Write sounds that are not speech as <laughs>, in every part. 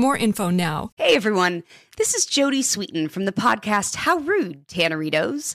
more info now. Hey everyone, this is Jodie Sweetin from the podcast How Rude, Tanneritos.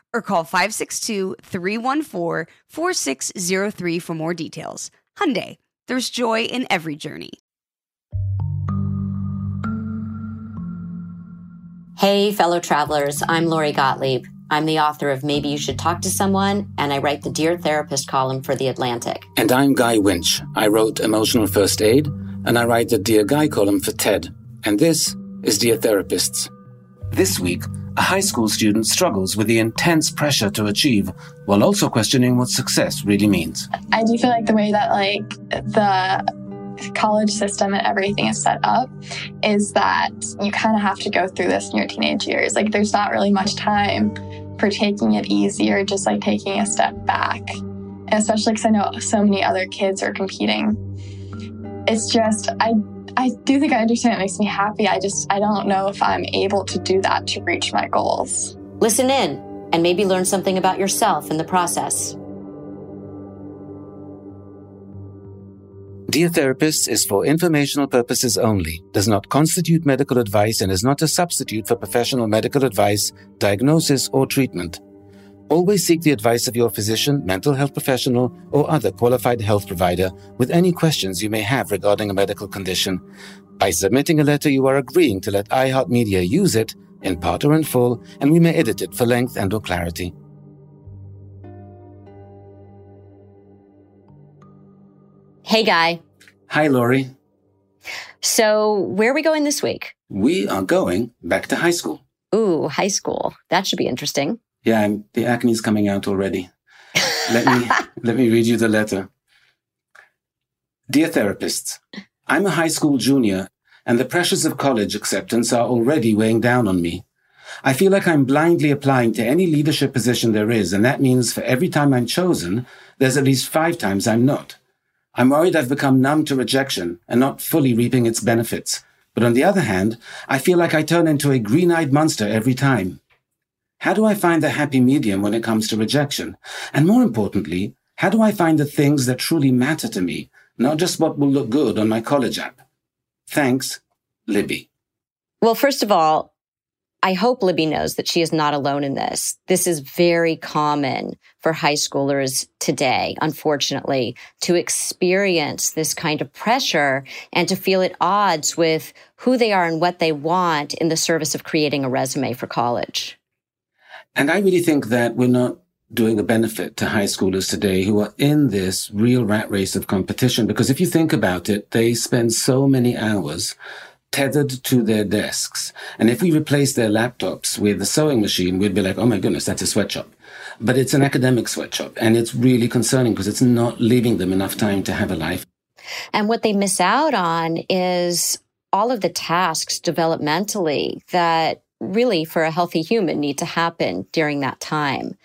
or call 562-314-4603 for more details. Hyundai, there's joy in every journey. Hey, fellow travelers, I'm Lori Gottlieb. I'm the author of Maybe You Should Talk to Someone, and I write the Dear Therapist column for The Atlantic. And I'm Guy Winch. I wrote Emotional First Aid, and I write the Dear Guy column for TED. And this is Dear Therapists. This week, a high school student struggles with the intense pressure to achieve while also questioning what success really means. I do feel like the way that like the college system and everything is set up is that you kind of have to go through this in your teenage years. Like there's not really much time for taking it easy or just like taking a step back. And especially because I know so many other kids are competing. It's just I I do think I understand it makes me happy. I just, I don't know if I'm able to do that to reach my goals. Listen in and maybe learn something about yourself in the process. Dear Therapists is for informational purposes only, does not constitute medical advice, and is not a substitute for professional medical advice, diagnosis, or treatment. Always seek the advice of your physician, mental health professional, or other qualified health provider with any questions you may have regarding a medical condition. By submitting a letter, you are agreeing to let iHeartMedia use it, in part or in full, and we may edit it for length and or clarity. Hey, Guy. Hi, Lori. So, where are we going this week? We are going back to high school. Ooh, high school. That should be interesting. Yeah, I'm, the acne is coming out already. Let me <laughs> let me read you the letter. Dear therapists, I'm a high school junior, and the pressures of college acceptance are already weighing down on me. I feel like I'm blindly applying to any leadership position there is, and that means for every time I'm chosen, there's at least five times I'm not. I'm worried I've become numb to rejection and not fully reaping its benefits. But on the other hand, I feel like I turn into a green-eyed monster every time. How do I find the happy medium when it comes to rejection? And more importantly, how do I find the things that truly matter to me, not just what will look good on my college app? Thanks, Libby. Well, first of all, I hope Libby knows that she is not alone in this. This is very common for high schoolers today, unfortunately, to experience this kind of pressure and to feel at odds with who they are and what they want in the service of creating a resume for college. And I really think that we're not doing a benefit to high schoolers today who are in this real rat race of competition. Because if you think about it, they spend so many hours tethered to their desks. And if we replace their laptops with a sewing machine, we'd be like, oh my goodness, that's a sweatshop. But it's an academic sweatshop. And it's really concerning because it's not leaving them enough time to have a life. And what they miss out on is all of the tasks developmentally that really for a healthy human need to happen during that time.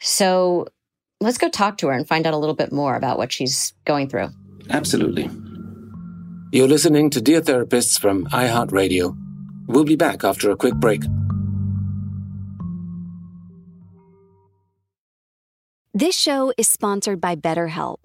So let's go talk to her and find out a little bit more about what she's going through. Absolutely. You're listening to Dear Therapists from iHeartRadio. We'll be back after a quick break. This show is sponsored by BetterHelp.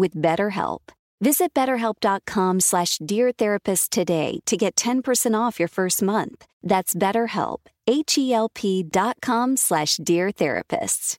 with BetterHelp. Visit betterhelp.com slash deartherapist today to get 10% off your first month. That's betterhelp, H-E-L-P dot com slash deartherapists.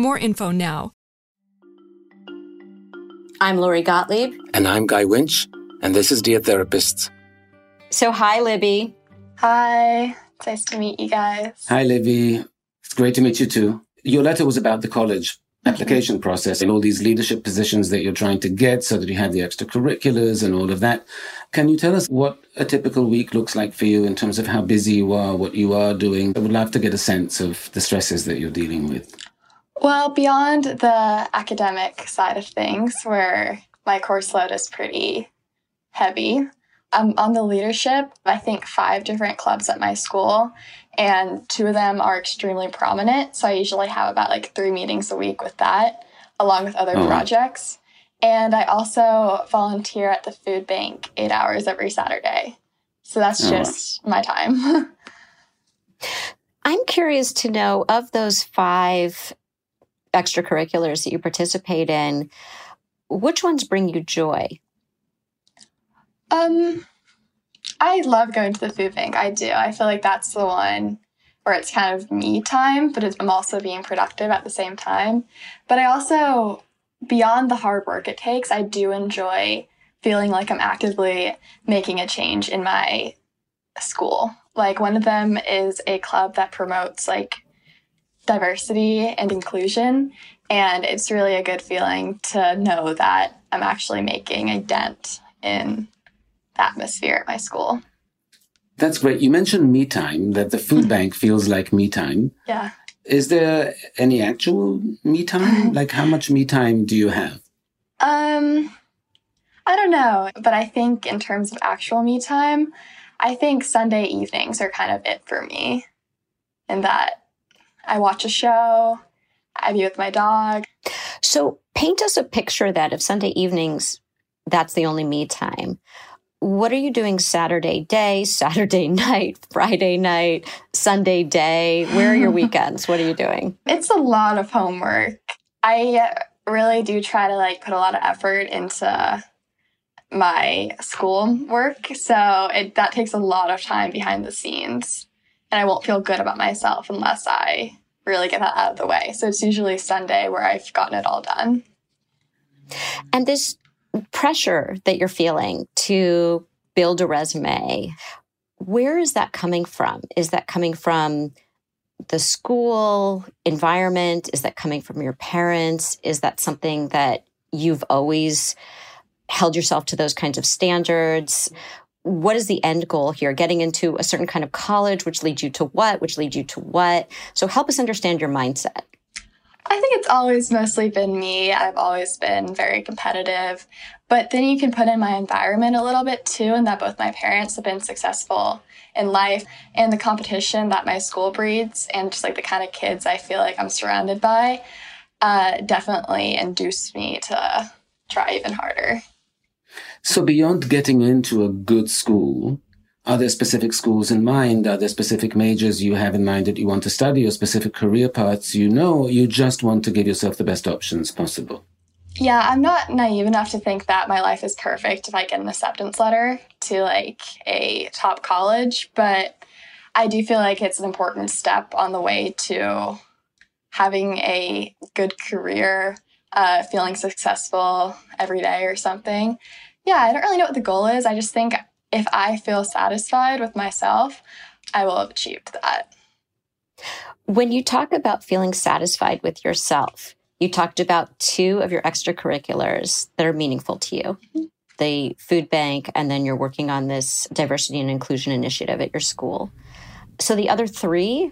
more info now. I'm Lori Gottlieb. And I'm Guy Winch, and this is Dear Therapists. So, hi, Libby. Hi. It's nice to meet you guys. Hi, Libby. It's great to meet you too. Your letter was about the college application process and all these leadership positions that you're trying to get so that you have the extracurriculars and all of that. Can you tell us what a typical week looks like for you in terms of how busy you are, what you are doing? I would love to get a sense of the stresses that you're dealing with. Well, beyond the academic side of things, where my course load is pretty heavy, I'm on the leadership, I think five different clubs at my school, and two of them are extremely prominent. So I usually have about like three meetings a week with that, along with other Oh. projects. And I also volunteer at the food bank eight hours every Saturday. So that's Oh. just my time. <laughs> I'm curious to know of those five extracurriculars that you participate in, which ones bring you joy? Um, I love going to the food bank. I do. I feel like that's the one where it's kind of me time, but I'm also being productive at the same time. But I also, beyond the hard work it takes, I do enjoy feeling like I'm actively making a change in my school. Like one of them is a club that promotes like diversity and inclusion. And it's really a good feeling to know that I'm actually making a dent in the atmosphere at my school. That's great. You mentioned me time, that the food <laughs> bank feels like me time. Yeah. Is there any actual me time? <laughs> Like, how much me time do you have? Um, I don't know, but I think in terms of actual me time, I think Sunday evenings are kind of it for me. And that I watch a show, I be with my dog. So, paint us a picture that if Sunday evenings, that's the only me time. What are you doing Saturday day, <laughs> Saturday night, Friday night, Sunday day? Where are your <laughs> weekends? What are you doing? It's a lot of homework. I really do try to like put a lot of effort into my school work, so it that takes a lot of time behind the scenes, and I won't feel good about myself unless I really get that out of the way. So it's usually Sunday where I've gotten it all done. And this pressure that you're feeling to build a resume, where is that coming from? Is that coming from the school environment? Is that coming from your parents? Is that something that you've always held yourself to those kinds of standards? What is the end goal here? Getting into a certain kind of college, which leads you to what, which leads you to what? So help us understand your mindset. I think it's always mostly been me. I've always been very competitive. But then you can put in my environment a little bit too, and that both my parents have been successful in life and the competition that my school breeds and just like the kind of kids I feel like I'm surrounded by uh, definitely induced me to try even harder. So, beyond getting into a good school, are there specific schools in mind? Are there specific majors you have in mind that you want to study or specific career paths you know? You just want to give yourself the best options possible. Yeah, I'm not naive enough to think that my life is perfect if I get an acceptance letter to like a top college, but I do feel like it's an important step on the way to having a good career, uh, feeling successful every day or something. Yeah, I don't really know what the goal is. I just think if I feel satisfied with myself, I will have achieved that. When you talk about feeling satisfied with yourself, you talked about two of your extracurriculars that are meaningful to you mm-hmm. the food bank, and then you're working on this diversity and inclusion initiative at your school. So the other three,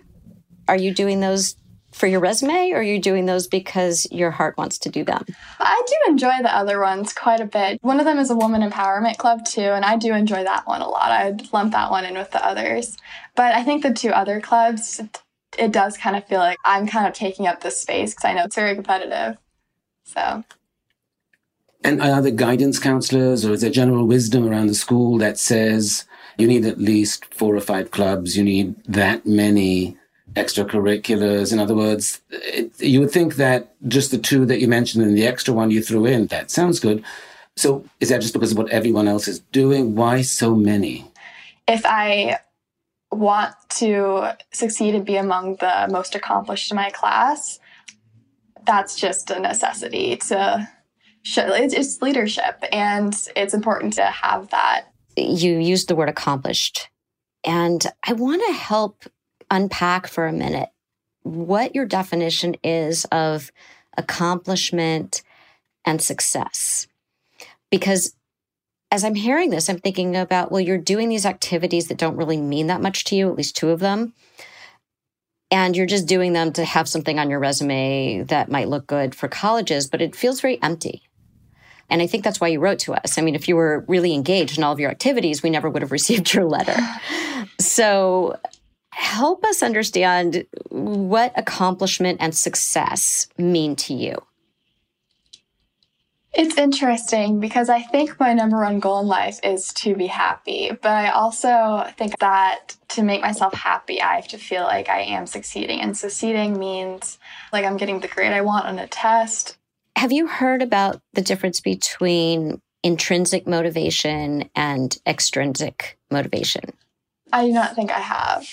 are you doing those for your resume or are you doing those because your heart wants to do them? I do enjoy the other ones quite a bit. One of them is a woman empowerment club too, and I do enjoy that one a lot. I'd lump that one in with the others. But I think the two other clubs, it does kind of feel like I'm kind of taking up this space because I know it's very competitive. So. And are there guidance counselors or is there general wisdom around the school that says you need at least four or five clubs, you need that many extracurriculars. In other words, it, you would think that just the two that you mentioned and the extra one you threw in, that sounds good. So is that just because of what everyone else is doing? Why so many? If I want to succeed and be among the most accomplished in my class, that's just a necessity to show it's leadership and it's important to have that. You used the word accomplished. And I want to help unpack for a minute what your definition is of accomplishment and success. Because as I'm hearing this, I'm thinking about, well, you're doing these activities that don't really mean that much to you, at least two of them. And you're just doing them to have something on your resume that might look good for colleges, but it feels very empty. And I think that's why you wrote to us. I mean, if you were really engaged in all of your activities, we never would have <laughs> received your letter. So help us understand what accomplishment and success mean to you. It's interesting because I think my number one goal in life is to be happy. But I also think that to make myself happy, I have to feel like I am succeeding. And succeeding means like I'm getting the grade I want on a test. Have you heard about the difference between intrinsic motivation and extrinsic motivation? I do not think I have.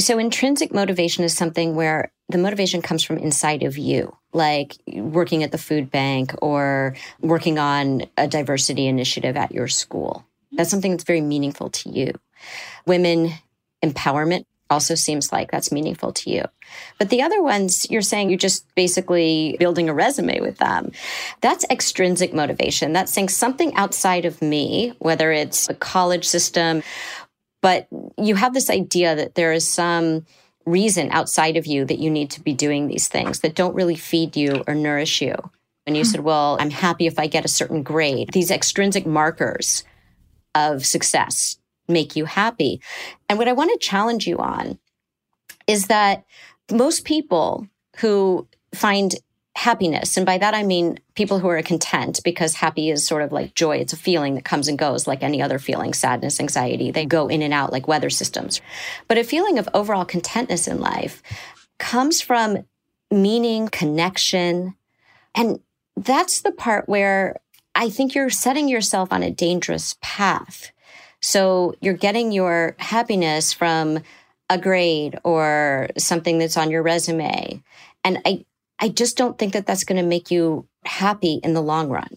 So, intrinsic motivation is something where the motivation comes from inside of you, like working at the food bank or working on a diversity initiative at your school. That's something that's very meaningful to you. Women empowerment also seems like that's meaningful to you. But the other ones, you're saying you're just basically building a resume with them. That's extrinsic motivation. That's saying something outside of me, whether it's a college system but you have this idea that there is some reason outside of you that you need to be doing these things that don't really feed you or nourish you. And you hmm. said, well, I'm happy if I get a certain grade. These extrinsic markers of success make you happy. And what I want to challenge you on is that most people who find happiness. And by that, I mean people who are content because happy is sort of like joy. It's a feeling that comes and goes like any other feeling, sadness, anxiety. They go in and out like weather systems. But a feeling of overall contentness in life comes from meaning, connection. And that's the part where I think you're setting yourself on a dangerous path. So you're getting your happiness from a grade or something that's on your resume. And I, I just don't think that that's going to make you happy in the long run.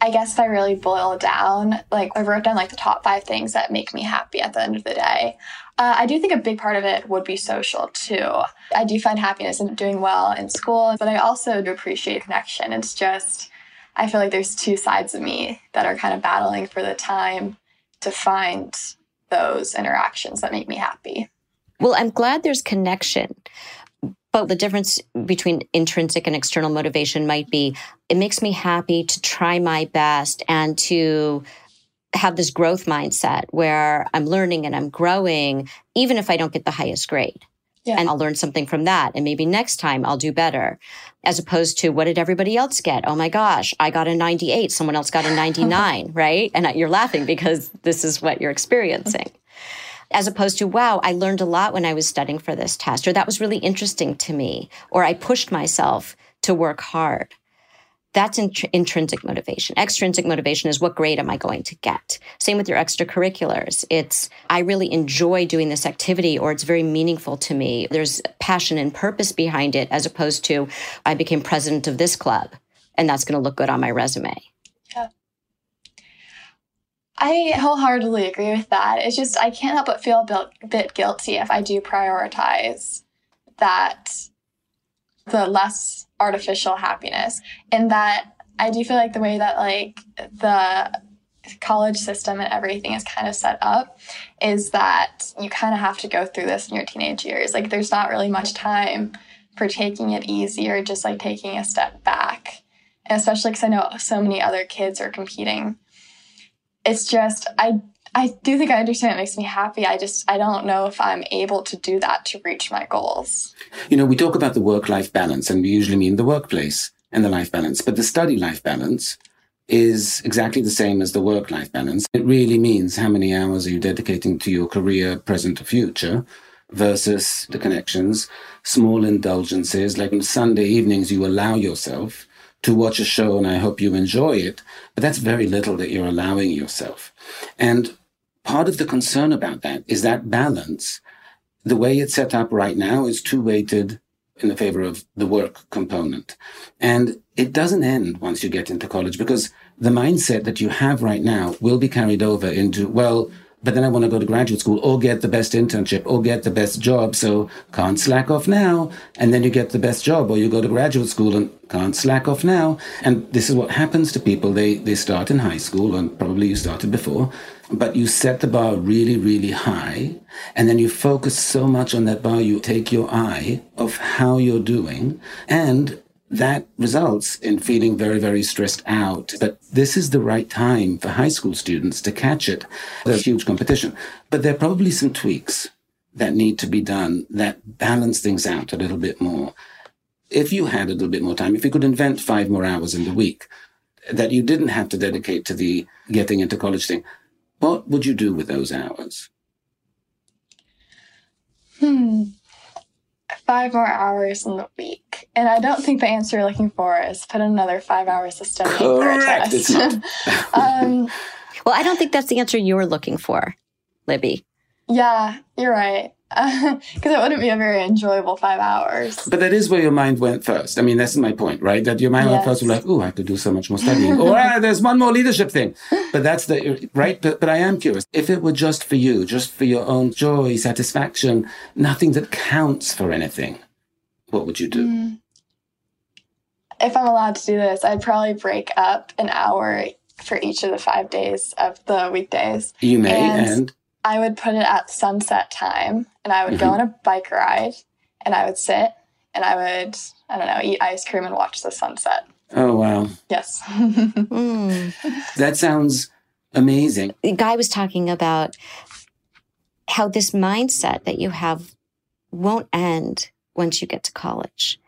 I guess if I really boil down, like I wrote down like the top five things that make me happy at the end of the day. Uh, I do think a big part of it would be social too. I do find happiness in doing well in school, but I also do appreciate connection. It's just, I feel like there's two sides of me that are kind of battling for the time to find those interactions that make me happy. Well, I'm glad there's connection. But the difference between intrinsic and external motivation might be it makes me happy to try my best and to have this growth mindset where I'm learning and I'm growing, even if I don't get the highest grade. Yeah. And I'll learn something from that. And maybe next time I'll do better. As opposed to what did everybody else get? Oh my gosh, I got a 98. Someone else got a 99, <laughs> right? And you're laughing because this is what you're experiencing as opposed to, wow, I learned a lot when I was studying for this test, or that was really interesting to me, or I pushed myself to work hard. That's int- intrinsic motivation. Extrinsic motivation is what grade am I going to get? Same with your extracurriculars. It's, I really enjoy doing this activity or it's very meaningful to me. There's passion and purpose behind it as opposed to, I became president of this club and that's going to look good on my resume. I wholeheartedly agree with that. It's just, I can't help but feel a bit guilty if I do prioritize that the less artificial happiness. And that I do feel like the way that like the college system and everything is kind of set up is that you kind of have to go through this in your teenage years. Like there's not really much time for taking it easy or just like taking a step back. And especially because I know so many other kids are competing. It's just I I do think I understand it makes me happy. I just, I don't know if I'm able to do that to reach my goals. You know, we talk about the work life balance, and we usually mean the workplace and the life balance, but the study life balance is exactly the same as the work life balance. It really means how many hours are you dedicating to your career, present or future, versus the connections, small indulgences. Like on Sunday evenings, you allow yourself to watch a show and I hope you enjoy it, but that's very little that you're allowing yourself. And part of the concern about that is that balance, the way it's set up right now is too weighted in the favor of the work component. And it doesn't end once you get into college because the mindset that you have right now will be carried over into, well, but then I want to go to graduate school or get the best internship or get the best job. So can't slack off now. And then you get the best job or you go to graduate school and can't slack off now. And this is what happens to people. They, they start in high school and probably you started before, but you set the bar really, really high. And then you focus so much on that bar, you take your eye off how you're doing and that results in feeling very, very stressed out. But this is the right time for high school students to catch it. There's huge competition, but there are probably some tweaks that need to be done that balance things out a little bit more. If you had a little bit more time, if you could invent five more hours in the week that you didn't have to dedicate to the getting into college thing, what would you do with those hours? Hmm five more hours in the week. And I don't think the answer you're looking for is put another five hours of studying Correct. for a test. <laughs> um, well, I don't think that's the answer you're looking for, Libby. Yeah, you're right <laughs> because it wouldn't be a very enjoyable five hours. But that is where your mind went first. I mean, that's my point, right? That your mind yes. went first, like, oh, I have to do so much more studying. or <laughs> ah, there's one more leadership thing. But that's the, right? But, but I am curious. If it were just for you, just for your own joy, satisfaction, nothing that counts for anything, what would you do? Mm. If I'm allowed to do this, I'd probably break up an hour for each of the five days of the weekdays. You may, and, and I would put it at sunset time and I would mm-hmm. go on a bike ride and I would sit and I would, I don't know, eat ice cream and watch the sunset. Oh, wow. Yes. mm. <laughs> That sounds amazing. The guy was talking about how this mindset that you have won't end once you get to college.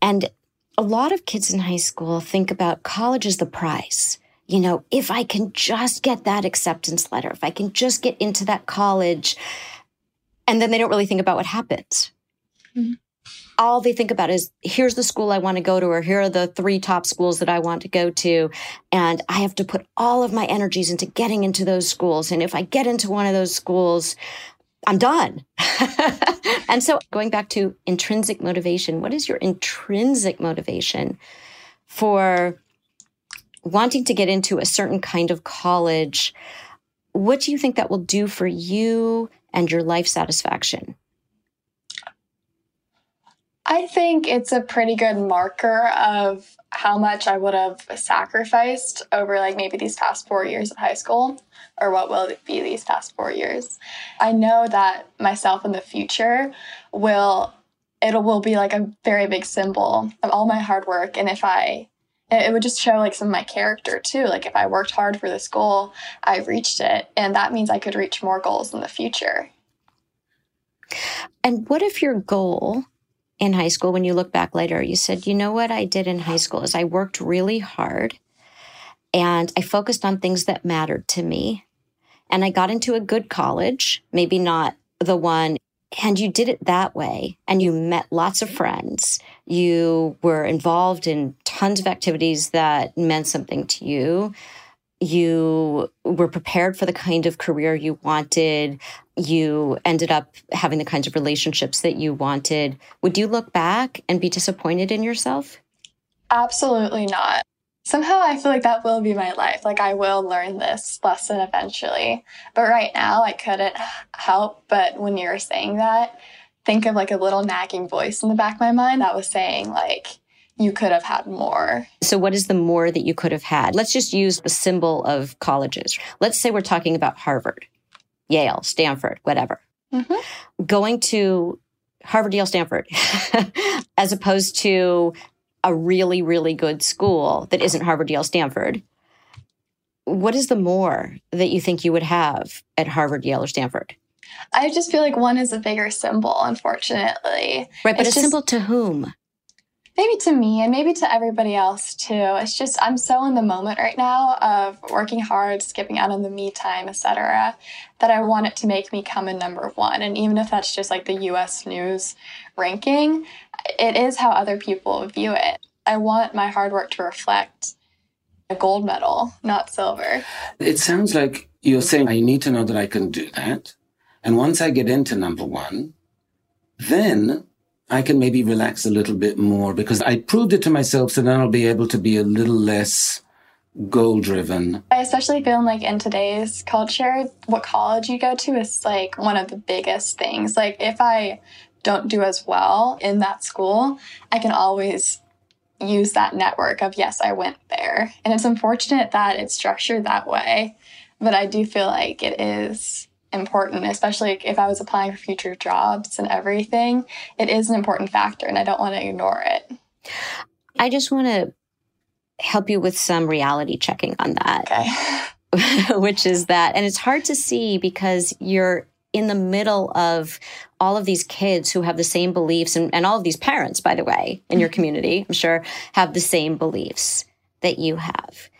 And a lot of kids in high school think about college as the prize you know, if I can just get that acceptance letter, if I can just get into that college, and then they don't really think about what happens. Mm-hmm. All they think about is here's the school I want to go to, or here are the three top schools that I want to go to. And I have to put all of my energies into getting into those schools. And if I get into one of those schools, I'm done. <laughs> and so going back to intrinsic motivation, what is your intrinsic motivation for wanting to get into a certain kind of college, what do you think that will do for you and your life satisfaction? I think it's a pretty good marker of how much I would have sacrificed over like maybe these past four years of high school or what will it be these past four years. I know that myself in the future will it will be like a very big symbol of all my hard work and if I it would just show like some of my character too. Like if I worked hard for this goal, I've reached it. And that means I could reach more goals in the future. And what if your goal in high school, when you look back later, you said, you know what I did in high school is I worked really hard and I focused on things that mattered to me. And I got into a good college, maybe not the one And you did it that way. And you met lots of friends. You were involved in tons of activities that meant something to you. You were prepared for the kind of career you wanted. You ended up having the kinds of relationships that you wanted. Would you look back and be disappointed in yourself? Absolutely not. Somehow I feel like that will be my life. Like I will learn this lesson eventually. But right now I couldn't help but when you were saying that, think of like a little nagging voice in the back of my mind that was saying like you could have had more. So what is the more that you could have had? Let's just use the symbol of colleges. Let's say we're talking about Harvard, Yale, Stanford, whatever. Mm-hmm. Going to Harvard, Yale, Stanford, <laughs> as opposed to a really, really good school that isn't Harvard, Yale, Stanford, what is the more that you think you would have at Harvard, Yale, or Stanford? I just feel like one is a bigger symbol, unfortunately. Right, but it's a just, symbol to whom? Maybe to me and maybe to everybody else too. It's just I'm so in the moment right now of working hard, skipping out on the me time, etc., that I want it to make me come in number one. And even if that's just like the US news ranking, it is how other people view it. I want my hard work to reflect a gold medal, not silver. It sounds like you're saying I need to know that I can do that. And once I get into number one, then I can maybe relax a little bit more because I proved it to myself. So then I'll be able to be a little less goal driven. I especially feel like in today's culture, what college you go to is like one of the biggest things. Like if I don't do as well in that school, I can always use that network of, yes, I went there. And it's unfortunate that it's structured that way. But I do feel like it is important, especially if I was applying for future jobs and everything. It is an important factor, and I don't want to ignore it. I just want to help you with some reality checking on that. Okay. <laughs> <laughs> which is that, and it's hard to see because you're in the middle of all of these kids who have the same beliefs and, and all of these parents, by the way, in your mm-hmm. community, I'm sure, have the same beliefs that you have.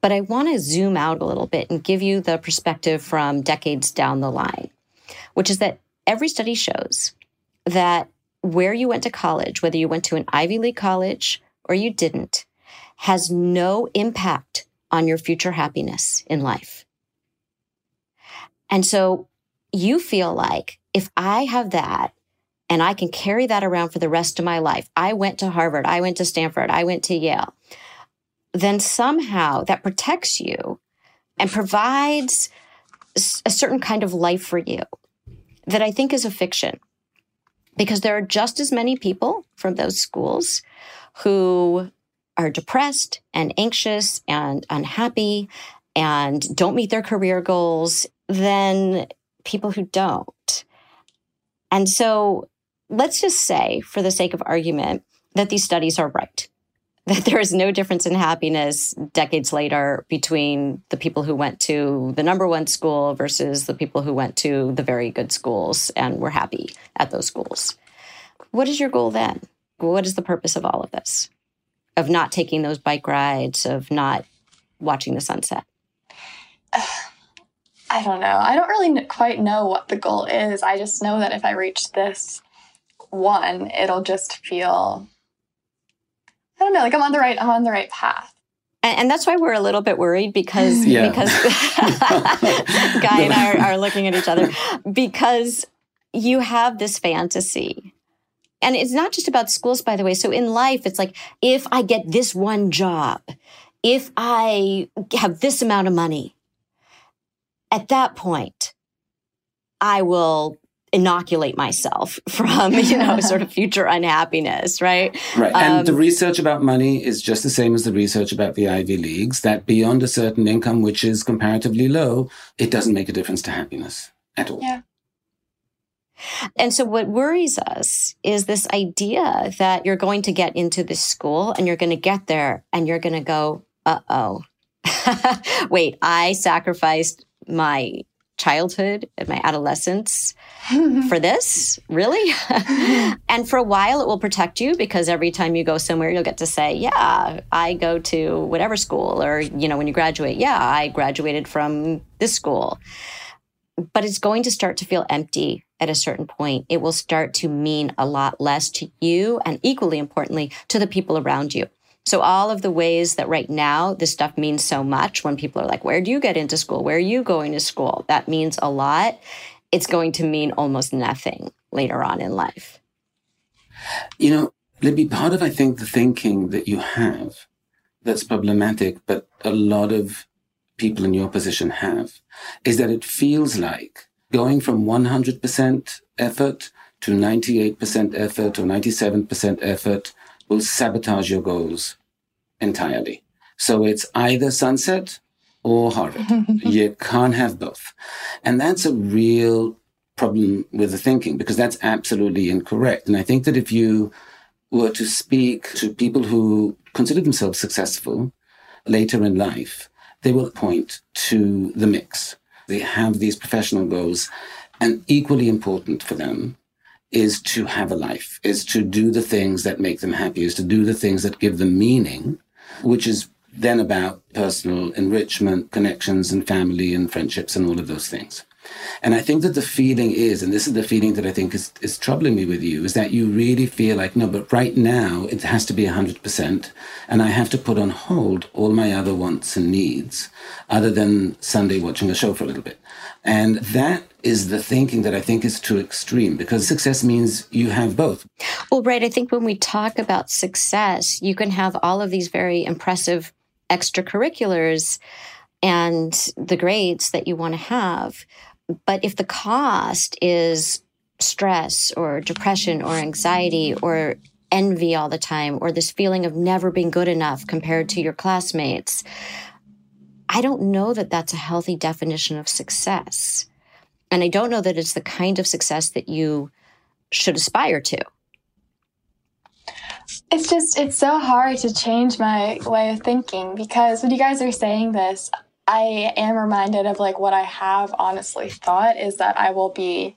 But I want to zoom out a little bit and give you the perspective from decades down the line, which is that every study shows that where you went to college, whether you went to an Ivy League college or you didn't, has no impact on your future happiness in life. And so you feel like if I have that and I can carry that around for the rest of my life, I went to Harvard, I went to Stanford, I went to Yale, then somehow that protects you and provides a certain kind of life for you that I think is a fiction. Because there are just as many people from those schools who are depressed and anxious and unhappy and don't meet their career goals than people who don't. And so let's just say, for the sake of argument, that these studies are right, that there is no difference in happiness decades later between the people who went to the number one school versus the people who went to the very good schools and were happy at those schools. What is your goal then? What is the purpose of all of this? Of not taking those bike rides, of not watching the sunset? <sighs> I don't know. I don't really quite know what the goal is. I just know that if I reach this one, it'll just feel I don't know, like I'm on the right I'm on the right path. And, and that's why we're a little bit worried because <laughs> yeah. because <laughs> Guy and I are, are looking at each other because you have this fantasy and it's not just about schools by the way so in life it's like if i get this one job if i have this amount of money at that point, I will inoculate myself <laughs> from, you know, sort of <laughs> future unhappiness, right? Right. And um, the research about money is just the same as the research about the Ivy Leagues, that beyond a certain income, which is comparatively low, it doesn't make a difference to happiness at all. Yeah. And so, what worries us is this idea that you're going to get into this school and you're going to get there and you're going to go, uh oh. <laughs> Wait, I sacrificed my childhood and my adolescence <laughs> for this really <laughs> and for a while it will protect you because every time you go somewhere you'll get to say yeah i go to whatever school or you know when you graduate yeah i graduated from this school but it's going to start to feel empty at a certain point. It will start to mean a lot less to you and equally importantly to the people around you. So all of the ways that right now this stuff means so much when people are like, where do you get into school? Where are you going to school? That means a lot. It's going to mean almost nothing later on in life. You know, Libby, part of, I think, the thinking that you have that's problematic, but a lot of people in your position have, is that it feels like going from 100% effort to 98% effort or 97% effort will sabotage your goals entirely. So it's either sunset or Harvard. <laughs> you can't have both. And that's a real problem with the thinking because that's absolutely incorrect. And I think that if you were to speak to people who consider themselves successful later in life, they will point to the mix. They have these professional goals, and equally important for them is to have a life, is to do the things that make them happy, is to do the things that give them meaning, which is then about personal enrichment, connections and family and friendships and all of those things. And I think that the feeling is, and this is the feeling that I think is, is troubling me with you, is that you really feel like, no, but right now it has to be 100%. And I have to put on hold all my other wants and needs, other than Sunday watching a show for a little bit. And that is the thinking that I think is too extreme because success means you have both. Well, right. I think when we talk about success, you can have all of these very impressive extracurriculars and the grades that you want to have. But if the cost is stress or depression or anxiety or envy all the time or this feeling of never being good enough compared to your classmates, I don't know that that's a healthy definition of success. And I don't know that it's the kind of success that you should aspire to. It's just, it's so hard to change my way of thinking because when you guys are saying this, I am reminded of like what I have honestly thought is that I will be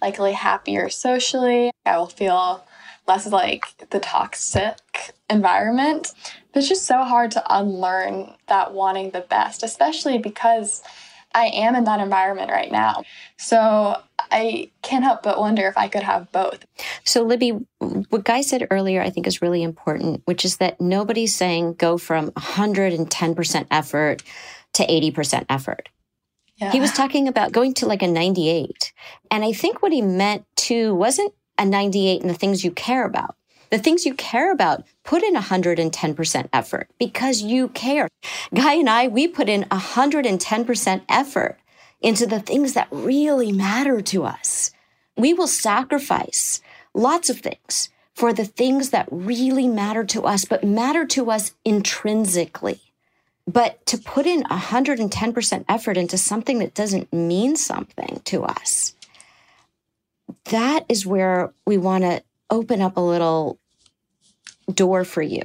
likely happier socially. I will feel less like the toxic environment. But it's just so hard to unlearn that wanting the best, especially because I am in that environment right now. So I can't help but wonder if I could have both. So, Libby, what Guy said earlier, I think is really important, which is that nobody's saying go from 110% effort to 80% effort. Yeah. He was talking about going to like a 98. And I think what he meant too wasn't a 98 in the things you care about. The things you care about, put in 110% effort because you care. Guy and I, we put in 110% effort into the things that really matter to us. We will sacrifice lots of things for the things that really matter to us, but matter to us intrinsically. But to put in 110% effort into something that doesn't mean something to us, that is where we want to open up a little door for you.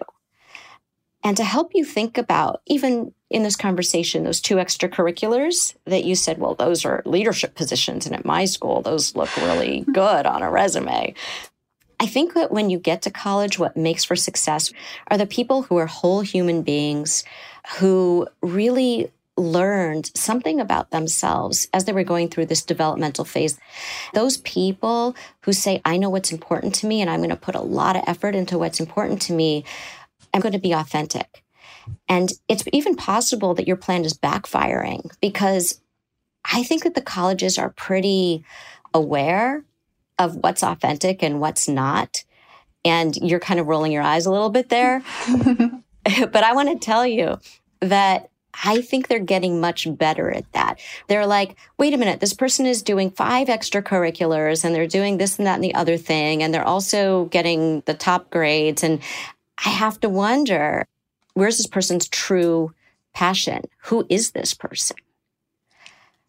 And to help you think about, even in this conversation, those two extracurriculars that you said, well, those are leadership positions. And at my school, those look really <laughs> good on a resume. I think that when you get to college, what makes for success are the people who are whole human beings who really learned something about themselves as they were going through this developmental phase. Those people who say, I know what's important to me and I'm going to put a lot of effort into what's important to me, I'm going to be authentic. And it's even possible that your plan is backfiring because I think that the colleges are pretty aware of what's authentic and what's not. And you're kind of rolling your eyes a little bit there. <laughs> <laughs> but I want to tell you that I think they're getting much better at that. They're like, wait a minute, this person is doing five extracurriculars and they're doing this and that and the other thing. And they're also getting the top grades. And I have to wonder, where's this person's true passion? Who is this person?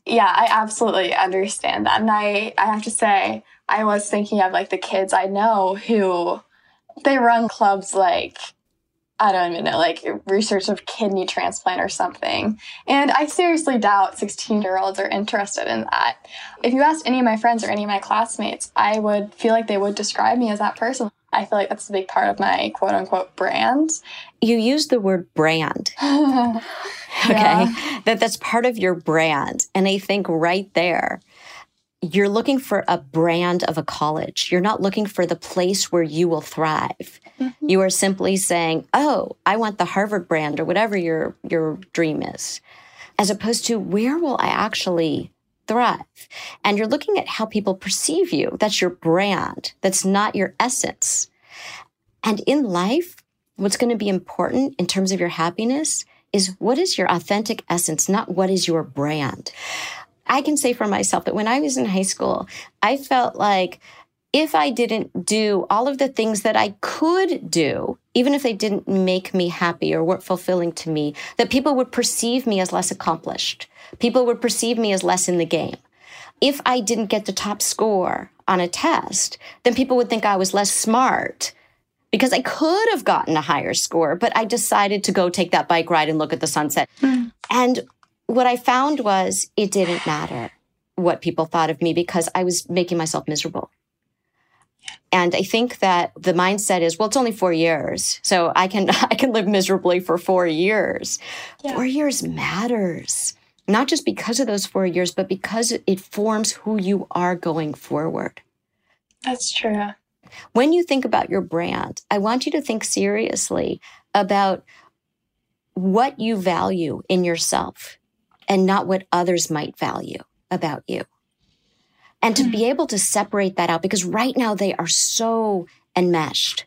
Yeah, I absolutely understand that. And I, I have to say, I was thinking of like the kids I know who they run clubs like I don't even know, like research of kidney transplant or something. And I seriously doubt 16 year olds are interested in that. If you asked any of my friends or any of my classmates, I would feel like they would describe me as that person. I feel like that's a big part of my quote unquote brand. You use the word brand. <laughs> Okay. Yeah. That that's part of your brand. And I think right there, you're looking for a brand of a college. You're not looking for the place where you will thrive. Mm-hmm. You are simply saying, "Oh, I want the Harvard brand or whatever your your dream is." As opposed to where will I actually thrive? And you're looking at how people perceive you. That's your brand. That's not your essence. And in life, what's going to be important in terms of your happiness is what is your authentic essence, not what is your brand. I can say for myself that when I was in high school, I felt like if I didn't do all of the things that I could do, even if they didn't make me happy or weren't fulfilling to me, that people would perceive me as less accomplished. People would perceive me as less in the game. If I didn't get the top score on a test, then people would think I was less smart because I could have gotten a higher score, but I decided to go take that bike ride and look at the sunset. Mm. And what I found was it didn't matter what people thought of me because I was making myself miserable. And I think that the mindset is, well, it's only four years. So I can, <laughs> I can live miserably for four years. Yeah. Four years matters, not just because of those four years, but because it forms who you are going forward. That's true. When you think about your brand, I want you to think seriously about what you value in yourself and not what others might value about you. And to be hmm. able to separate that out because right now they are so enmeshed.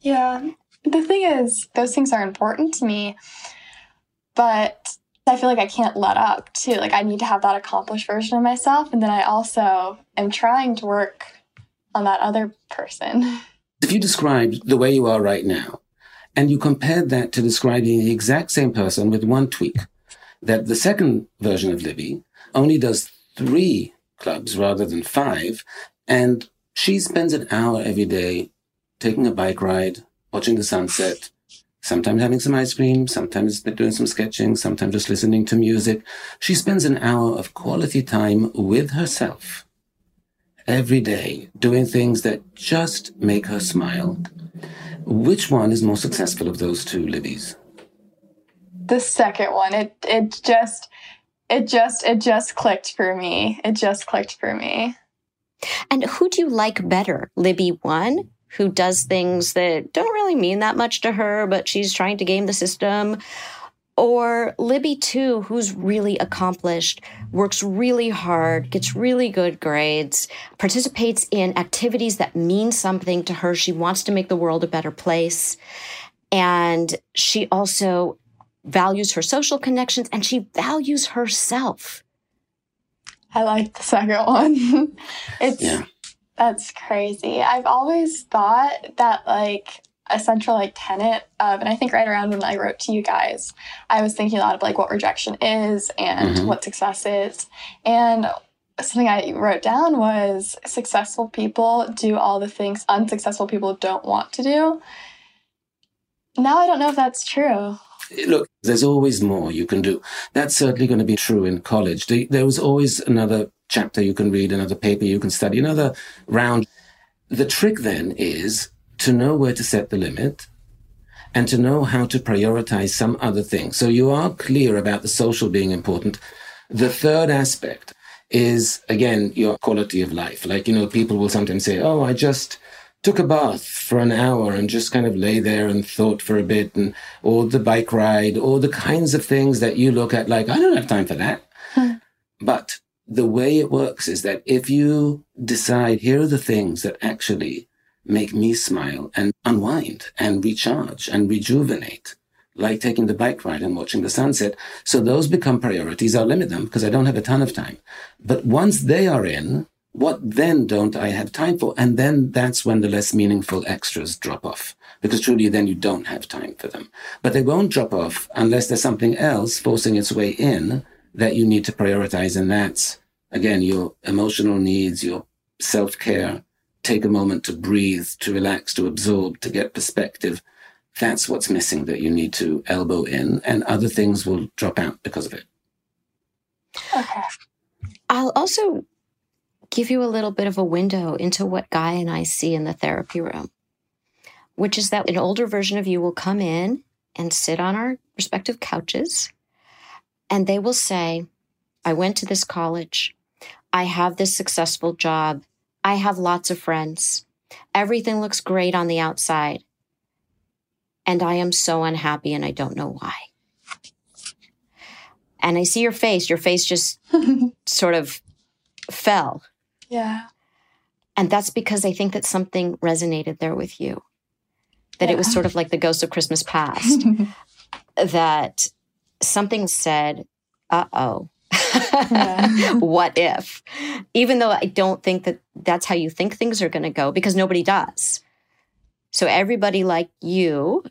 Yeah. The thing is, those things are important to me, but I feel like I can't let up too. Like I need to have that accomplished version of myself. And then I also am trying to work on that other person. If you described the way you are right now, and you compared that to describing the exact same person with one tweak, that the second version of Libby only does three clubs rather than five, and she spends an hour every day taking a bike ride, watching the sunset, sometimes having some ice cream, sometimes doing some sketching, sometimes just listening to music. She spends an hour of quality time with herself every day doing things that just make her smile. Which one is more successful of those two, Libby's? The second one. It it just it just it just clicked for me. It just clicked for me. And who do you like better? Libby one, who does things that don't really mean that much to her, but she's trying to game the system, or Libby, two, who's really accomplished, works really hard, gets really good grades, participates in activities that mean something to her. She wants to make the world a better place. And she also values her social connections and she values herself. I like the second one. <laughs> it's yeah. that's crazy. I've always thought that like a central like tenet of and i think right around when i wrote to you guys i was thinking a lot of like what rejection is and mm-hmm. what success is and something i wrote down was successful people do all the things unsuccessful people don't want to do now i don't know if that's true look there's always more you can do that's certainly going to be true in college there was always another chapter you can read another paper you can study another round the trick then is to know where to set the limit and to know how to prioritize some other things. So you are clear about the social being important. The third aspect is, again, your quality of life. Like, you know, people will sometimes say, Oh, I just took a bath for an hour and just kind of lay there and thought for a bit and, or the bike ride or the kinds of things that you look at like, I don't have time for that. Hmm. But the way it works is that if you decide, here are the things that actually make me smile and unwind and recharge and rejuvenate, like taking the bike ride and watching the sunset. So those become priorities. I'll limit them because I don't have a ton of time. But once they are in, what then don't I have time for? And then that's when the less meaningful extras drop off because truly then you don't have time for them. But they won't drop off unless there's something else forcing its way in that you need to prioritize. And that's again, your emotional needs, your self care, take a moment to breathe, to relax, to absorb, to get perspective. That's what's missing that you need to elbow in, and other things will drop out because of it. Okay. I'll also give you a little bit of a window into what Guy and I see in the therapy room, which is that an older version of you will come in and sit on our respective couches And they will say, I went to this college. I have this successful job. I have lots of friends. Everything looks great on the outside. And I am so unhappy and I don't know why. And I see your face. Your face just <laughs> sort of fell. Yeah. And that's because I think that something resonated there with you. That yeah. it was sort of like the ghost of Christmas past. <laughs> that something said, uh oh, yeah. <laughs> what if? Even though I don't think that that's how you think things are going to go, because nobody does. So everybody like you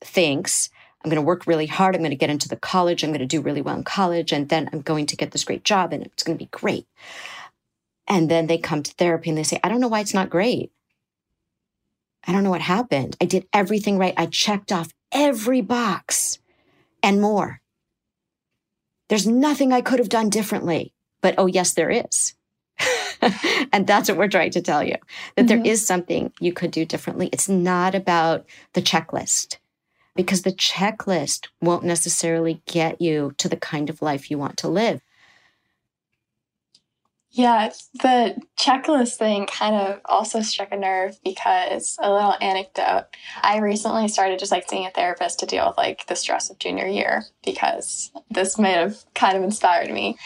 thinks, I'm going to work really hard. I'm going to get into the college. I'm going to do really well in college. And then I'm going to get this great job and it's going to be great. And then they come to therapy and they say, I don't know why it's not great. I don't know what happened. I did everything right. I checked off every box and more. There's nothing I could have done differently. But oh, yes, there is. <laughs> and that's what we're trying to tell you that mm-hmm. there is something you could do differently. It's not about the checklist because the checklist won't necessarily get you to the kind of life you want to live. Yeah, the checklist thing kind of also struck a nerve because a little anecdote. I recently started just like seeing a therapist to deal with like the stress of junior year because this may have kind of inspired me.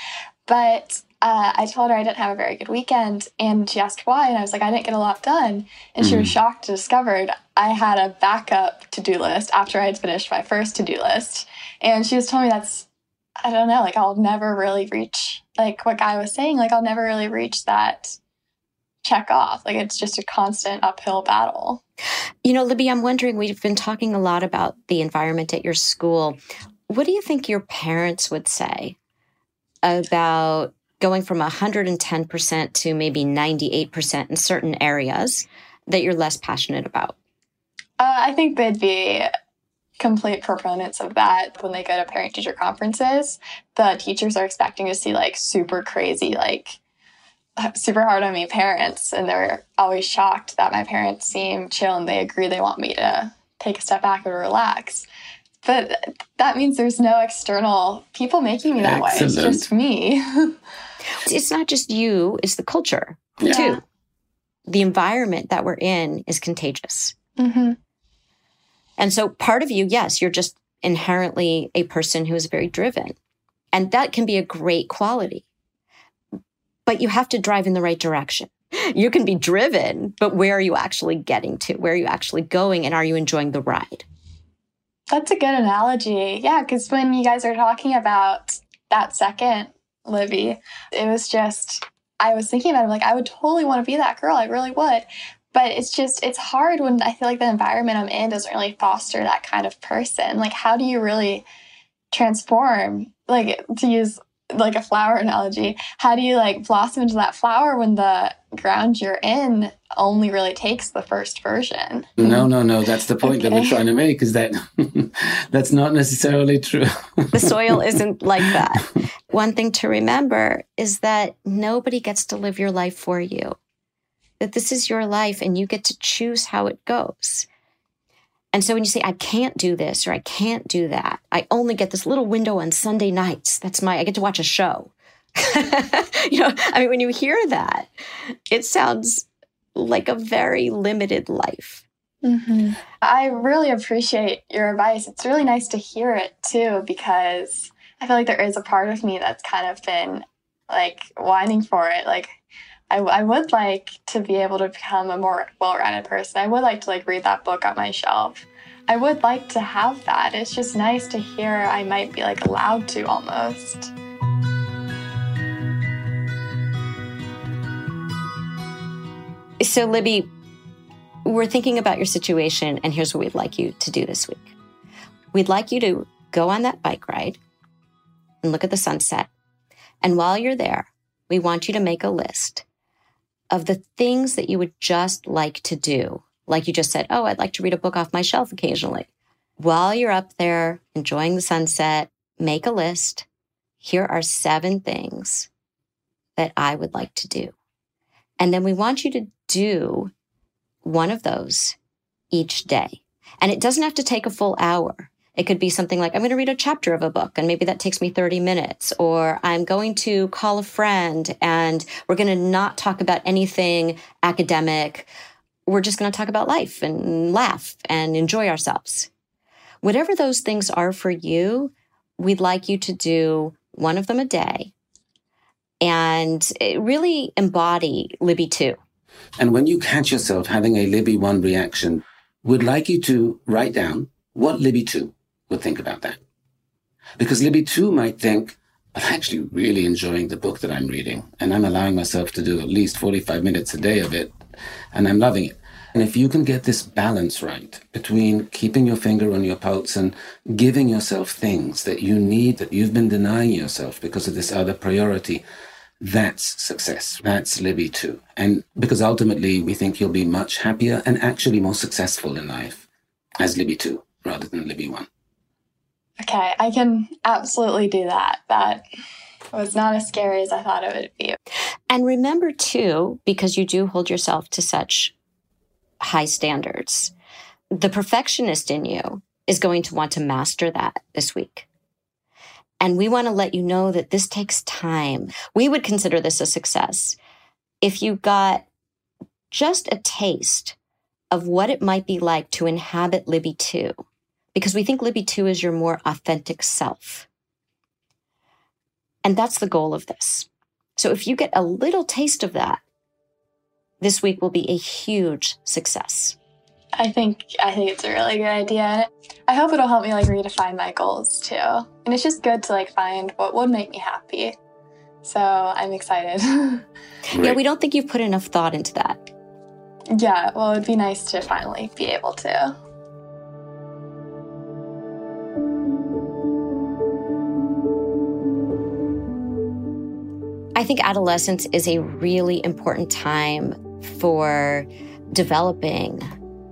But uh, I told her I didn't have a very good weekend and she asked why. And I was like, I didn't get a lot done. And mm. she was mm. shocked to discover I had a backup to do list after I had finished my first to do list. And she was telling me that's, I don't know, like I'll never really reach like what Guy was saying, like I'll never really reach that check off. Like it's just a constant uphill battle. You know, Libby, I'm wondering, we've been talking a lot about the environment at your school. What do you think your parents would say about going from 110% to maybe 98% in certain areas that you're less passionate about? Uh, I think they'd be complete proponents of that when they go to parent teacher conferences the teachers are expecting to see like super crazy like super hard on me parents and they're always shocked that my parents seem chill and they agree they want me to take a step back and relax but that means there's no external people making me that Excellent. way it's just me it's not just you it's the culture yeah. too the environment that we're in is contagious mm-hmm. And so part of you, yes, you're just inherently a person who is very driven. And that can be a great quality. But you have to drive in the right direction. <laughs> You can be driven, but where are you actually getting to? Where are you actually going? And are you enjoying the ride? That's a good analogy. Yeah, because when you guys are talking about that second, Libby, it was just, I was thinking about it, like, I would totally want to be that girl. I really would but it's just it's hard when i feel like the environment i'm in doesn't really foster that kind of person. Like how do you really transform? Like to use like a flower analogy how do you like blossom into that flower when the ground you're in only really takes the first version? No no no that's the point okay. that we're trying to make is that <laughs> that's not necessarily true. The soil <laughs> isn't like that. One thing to remember is that nobody gets to live your life for you that this is your life and you get to choose how it goes. And so when you say, I can't do this or I can't do that, I only get this little window on Sunday nights. That's my, I get to watch a show. <laughs> you know, I mean, when you hear that, it sounds like a very limited life. Mm-hmm. I really appreciate your advice. It's really nice to hear it too, because I feel like there is a part of me that's kind of been like whining for it. Like, I, I would like to be able to become a more well-rounded person. I would like to like read that book on my shelf. I would like to have that. It's just nice to hear I might be like allowed to almost. So, Libby, we're thinking about your situation, and here's what we'd like you to do this week. We'd like you to go on that bike ride and look at the sunset. And while you're there, we want you to make a list of the things that you would just like to do. Like you just said, oh, I'd like to read a book off my shelf occasionally. While you're up there enjoying the sunset, make a list. Here are seven things that I would like to do. And then we want you to do one of those each day. And it doesn't have to take a full hour. It could be something like, I'm going to read a chapter of a book and maybe that takes me 30 minutes, or I'm going to call a friend and we're going to not talk about anything academic. We're just going to talk about life and laugh and enjoy ourselves. Whatever those things are for you, we'd like you to do one of them a day and really embody Libby 2. And when you catch yourself having a Libby 1 reaction, we'd like you to write down what Libby 2 would think about that. Because Libby 2 might think, I'm actually really enjoying the book that I'm reading, and I'm allowing myself to do at least 45 minutes a day of it, and I'm loving it. And if you can get this balance right between keeping your finger on your pulse and giving yourself things that you need that you've been denying yourself because of this other priority, that's success. That's Libby 2. And because ultimately we think you'll be much happier and actually more successful in life as Libby 2 rather than Libby 1. Okay, I can absolutely do that. That was not as scary as I thought it would be. And remember, too, because you do hold yourself to such high standards, the perfectionist in you is going to want to master that this week. And we want to let you know that this takes time. We would consider this a success if you got just a taste of what it might be like to inhabit Libby 2, because we think Libby 2 is your more authentic self. And that's the goal of this. So if you get a little taste of that, this week will be a huge success. I think I think it's a really good idea. I hope it'll help me like redefine my goals too. And it's just good to like find what would make me happy. So I'm excited. <laughs> Yeah, we don't think you've put enough thought into that. Yeah, well, it'd be nice to finally be able to. I think adolescence is a really important time for developing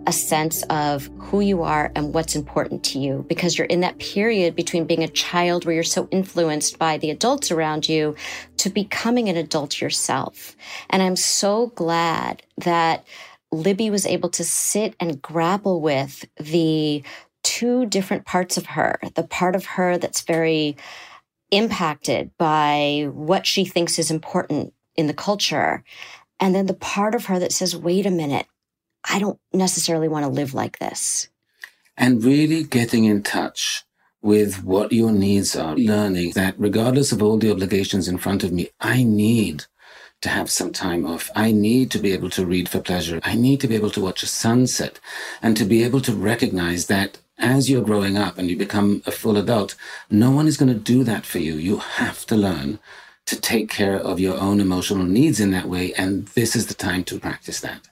a sense of who you are and what's important to you because you're in that period between being a child where you're so influenced by the adults around you to becoming an adult yourself. And I'm so glad that Libby was able to sit and grapple with the two different parts of her the part of her that's very impacted by what she thinks is important in the culture and then the part of her that says, wait a minute, I don't necessarily want to live like this. And really getting in touch with what your needs are, learning that regardless of all the obligations in front of me, I need to have some time off. I need to be able to read for pleasure. I need to be able to watch a sunset and to be able to recognize that as you're growing up and you become a full adult, no one is going to do that for you. You have to learn to take care of your own emotional needs in that way. And this is the time to practice that.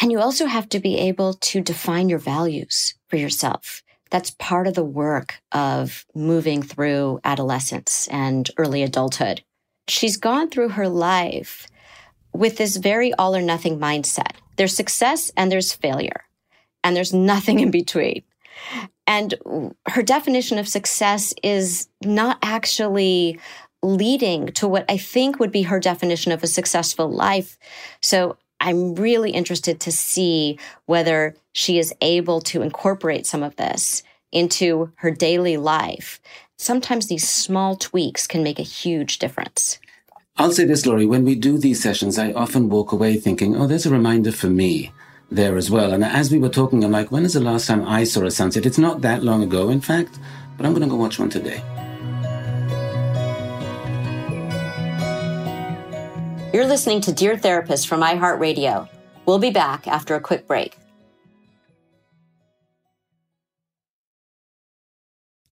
And you also have to be able to define your values for yourself. That's part of the work of moving through adolescence and early adulthood. She's gone through her life with this very all or nothing mindset. There's success and there's failure, and there's nothing in between. And her definition of success is not actually leading to what I think would be her definition of a successful life. So I'm really interested to see whether she is able to incorporate some of this into her daily life. Sometimes these small tweaks can make a huge difference. I'll say this, Lori, when we do these sessions, I often walk away thinking, oh, there's a reminder for me there as well. And as we were talking, I'm like, when is the last time I saw a sunset? It's not that long ago, in fact, but I'm going to go watch one today. You're listening to Dear Therapist from iHeartRadio. We'll be back after a quick break.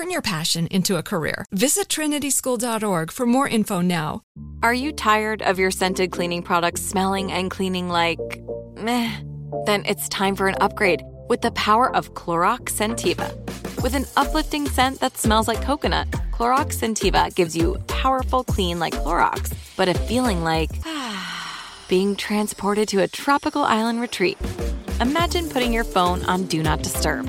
Turn your passion into a career. Visit trinityschool.org for more info now. Are you tired of your scented cleaning products smelling and cleaning like meh? Then it's time for an upgrade with the power of Clorox Scentiva. With an uplifting scent that smells like coconut Clorox Scentiva gives you powerful clean like Clorox, but a feeling like <sighs> being transported to a tropical island retreat. Imagine putting your phone on Do Not Disturb,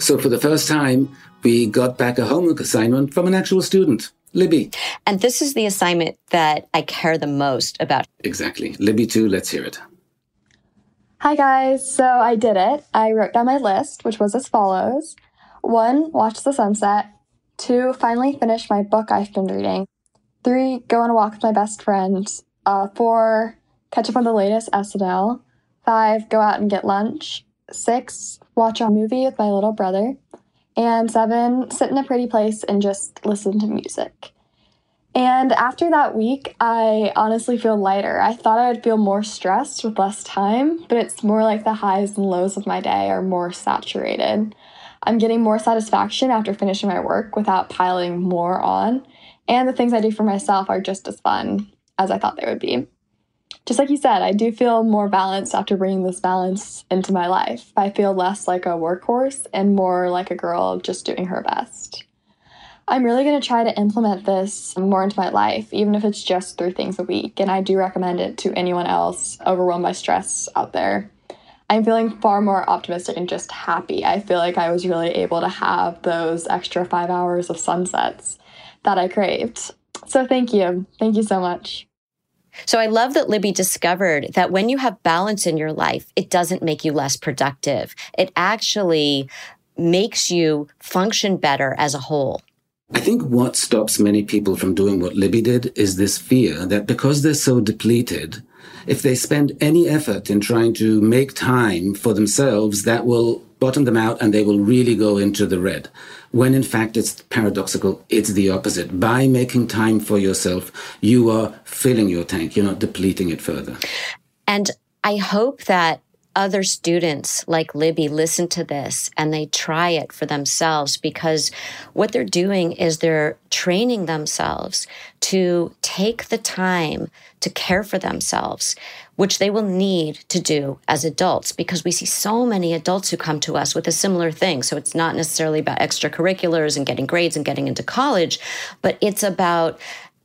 So for the first time, we got back a homework assignment from an actual student, Libby. And this is the assignment that I care the most about. Exactly. Libby too, let's hear it. Hi, guys. So I did it. I wrote down my list, which was as follows one, watch the sunset. Two, finally finish my book I've been reading. Three, go on a walk with my best friend. Uh, four, catch up on the latest SNL. Five, go out and get lunch. Six, watch a movie with my little brother. And seven, sit in a pretty place and just listen to music. And after that week, I honestly feel lighter. I thought I would feel more stressed with less time, but it's more like the highs and lows of my day are more saturated. I'm getting more satisfaction after finishing my work without piling more on. And the things I do for myself are just as fun as I thought they would be. Just like you said, I do feel more balanced after bringing this balance into my life. I feel less like a workhorse and more like a girl just doing her best. I'm really going to try to implement this more into my life, even if it's just three things a week. And I do recommend it to anyone else overwhelmed by stress out there. I'm feeling far more optimistic and just happy. I feel like I was really able to have those extra five hours of sunsets that I craved. So thank you. Thank you so much. So I love that Libby discovered that when you have balance in your life, it doesn't make you less productive. It actually makes you function better as a whole. I think what stops many people from doing what Libby did is this fear that because they're so depleted, if they spend any effort in trying to make time for themselves, that will bottom them out and they will really go into the red. When in fact it's paradoxical, it's the opposite. By making time for yourself, you are filling your tank, you're not depleting it further. And I hope that other students like Libby listen to this and they try it for themselves because what they're doing is they're training themselves to take the time to care for themselves, which they will need to do as adults because we see so many adults who come to us with a similar thing. So it's not necessarily about extracurriculars and getting grades and getting into college, but it's about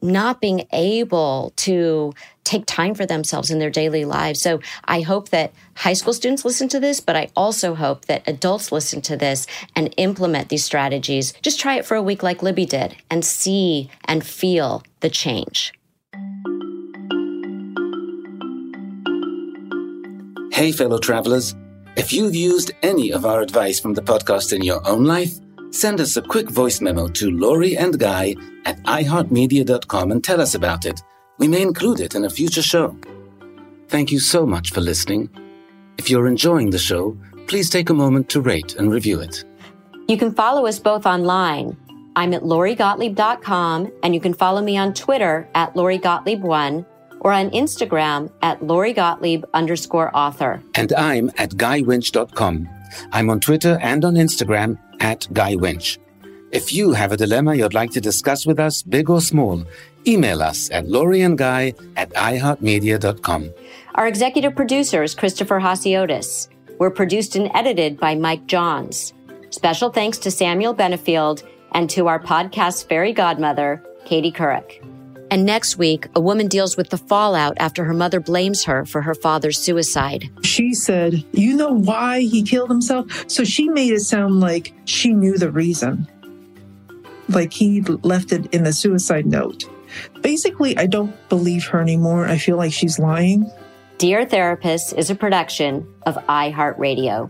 not being able to take time for themselves in their daily lives. So I hope that high school students listen to this, but I also hope that adults listen to this and implement these strategies. Just try it for a week like Libby did and see and feel the change. Hey, fellow travelers. If you've used any of our advice from the podcast in your own life, send us a quick voice memo to Lori and Guy at iheartmedia.com and tell us about it. We may include it in a future show. Thank you so much for listening. If you're enjoying the show, please take a moment to rate and review it. You can follow us both online. I'm at lorigottlieb.com, and you can follow me on Twitter at lorigottlieb1 or on Instagram at lorigottlieb underscore author. And I'm at guywinch.com. I'm on Twitter and on Instagram at Guy Winch. If you have a dilemma you'd like to discuss with us, big or small, email us at loriandguy at iheartmedia.com. Our executive producer is Christopher Hasiotis. We're produced and edited by Mike Johns. Special thanks to Samuel Benefield and to our podcast fairy godmother, Katie Couric. And next week, a woman deals with the fallout after her mother blames her for her father's suicide. She said, You know why he killed himself? So she made it sound like she knew the reason. Like he left it in the suicide note. Basically, I don't believe her anymore. I feel like she's lying. Dear Therapist is a production of iHeartRadio.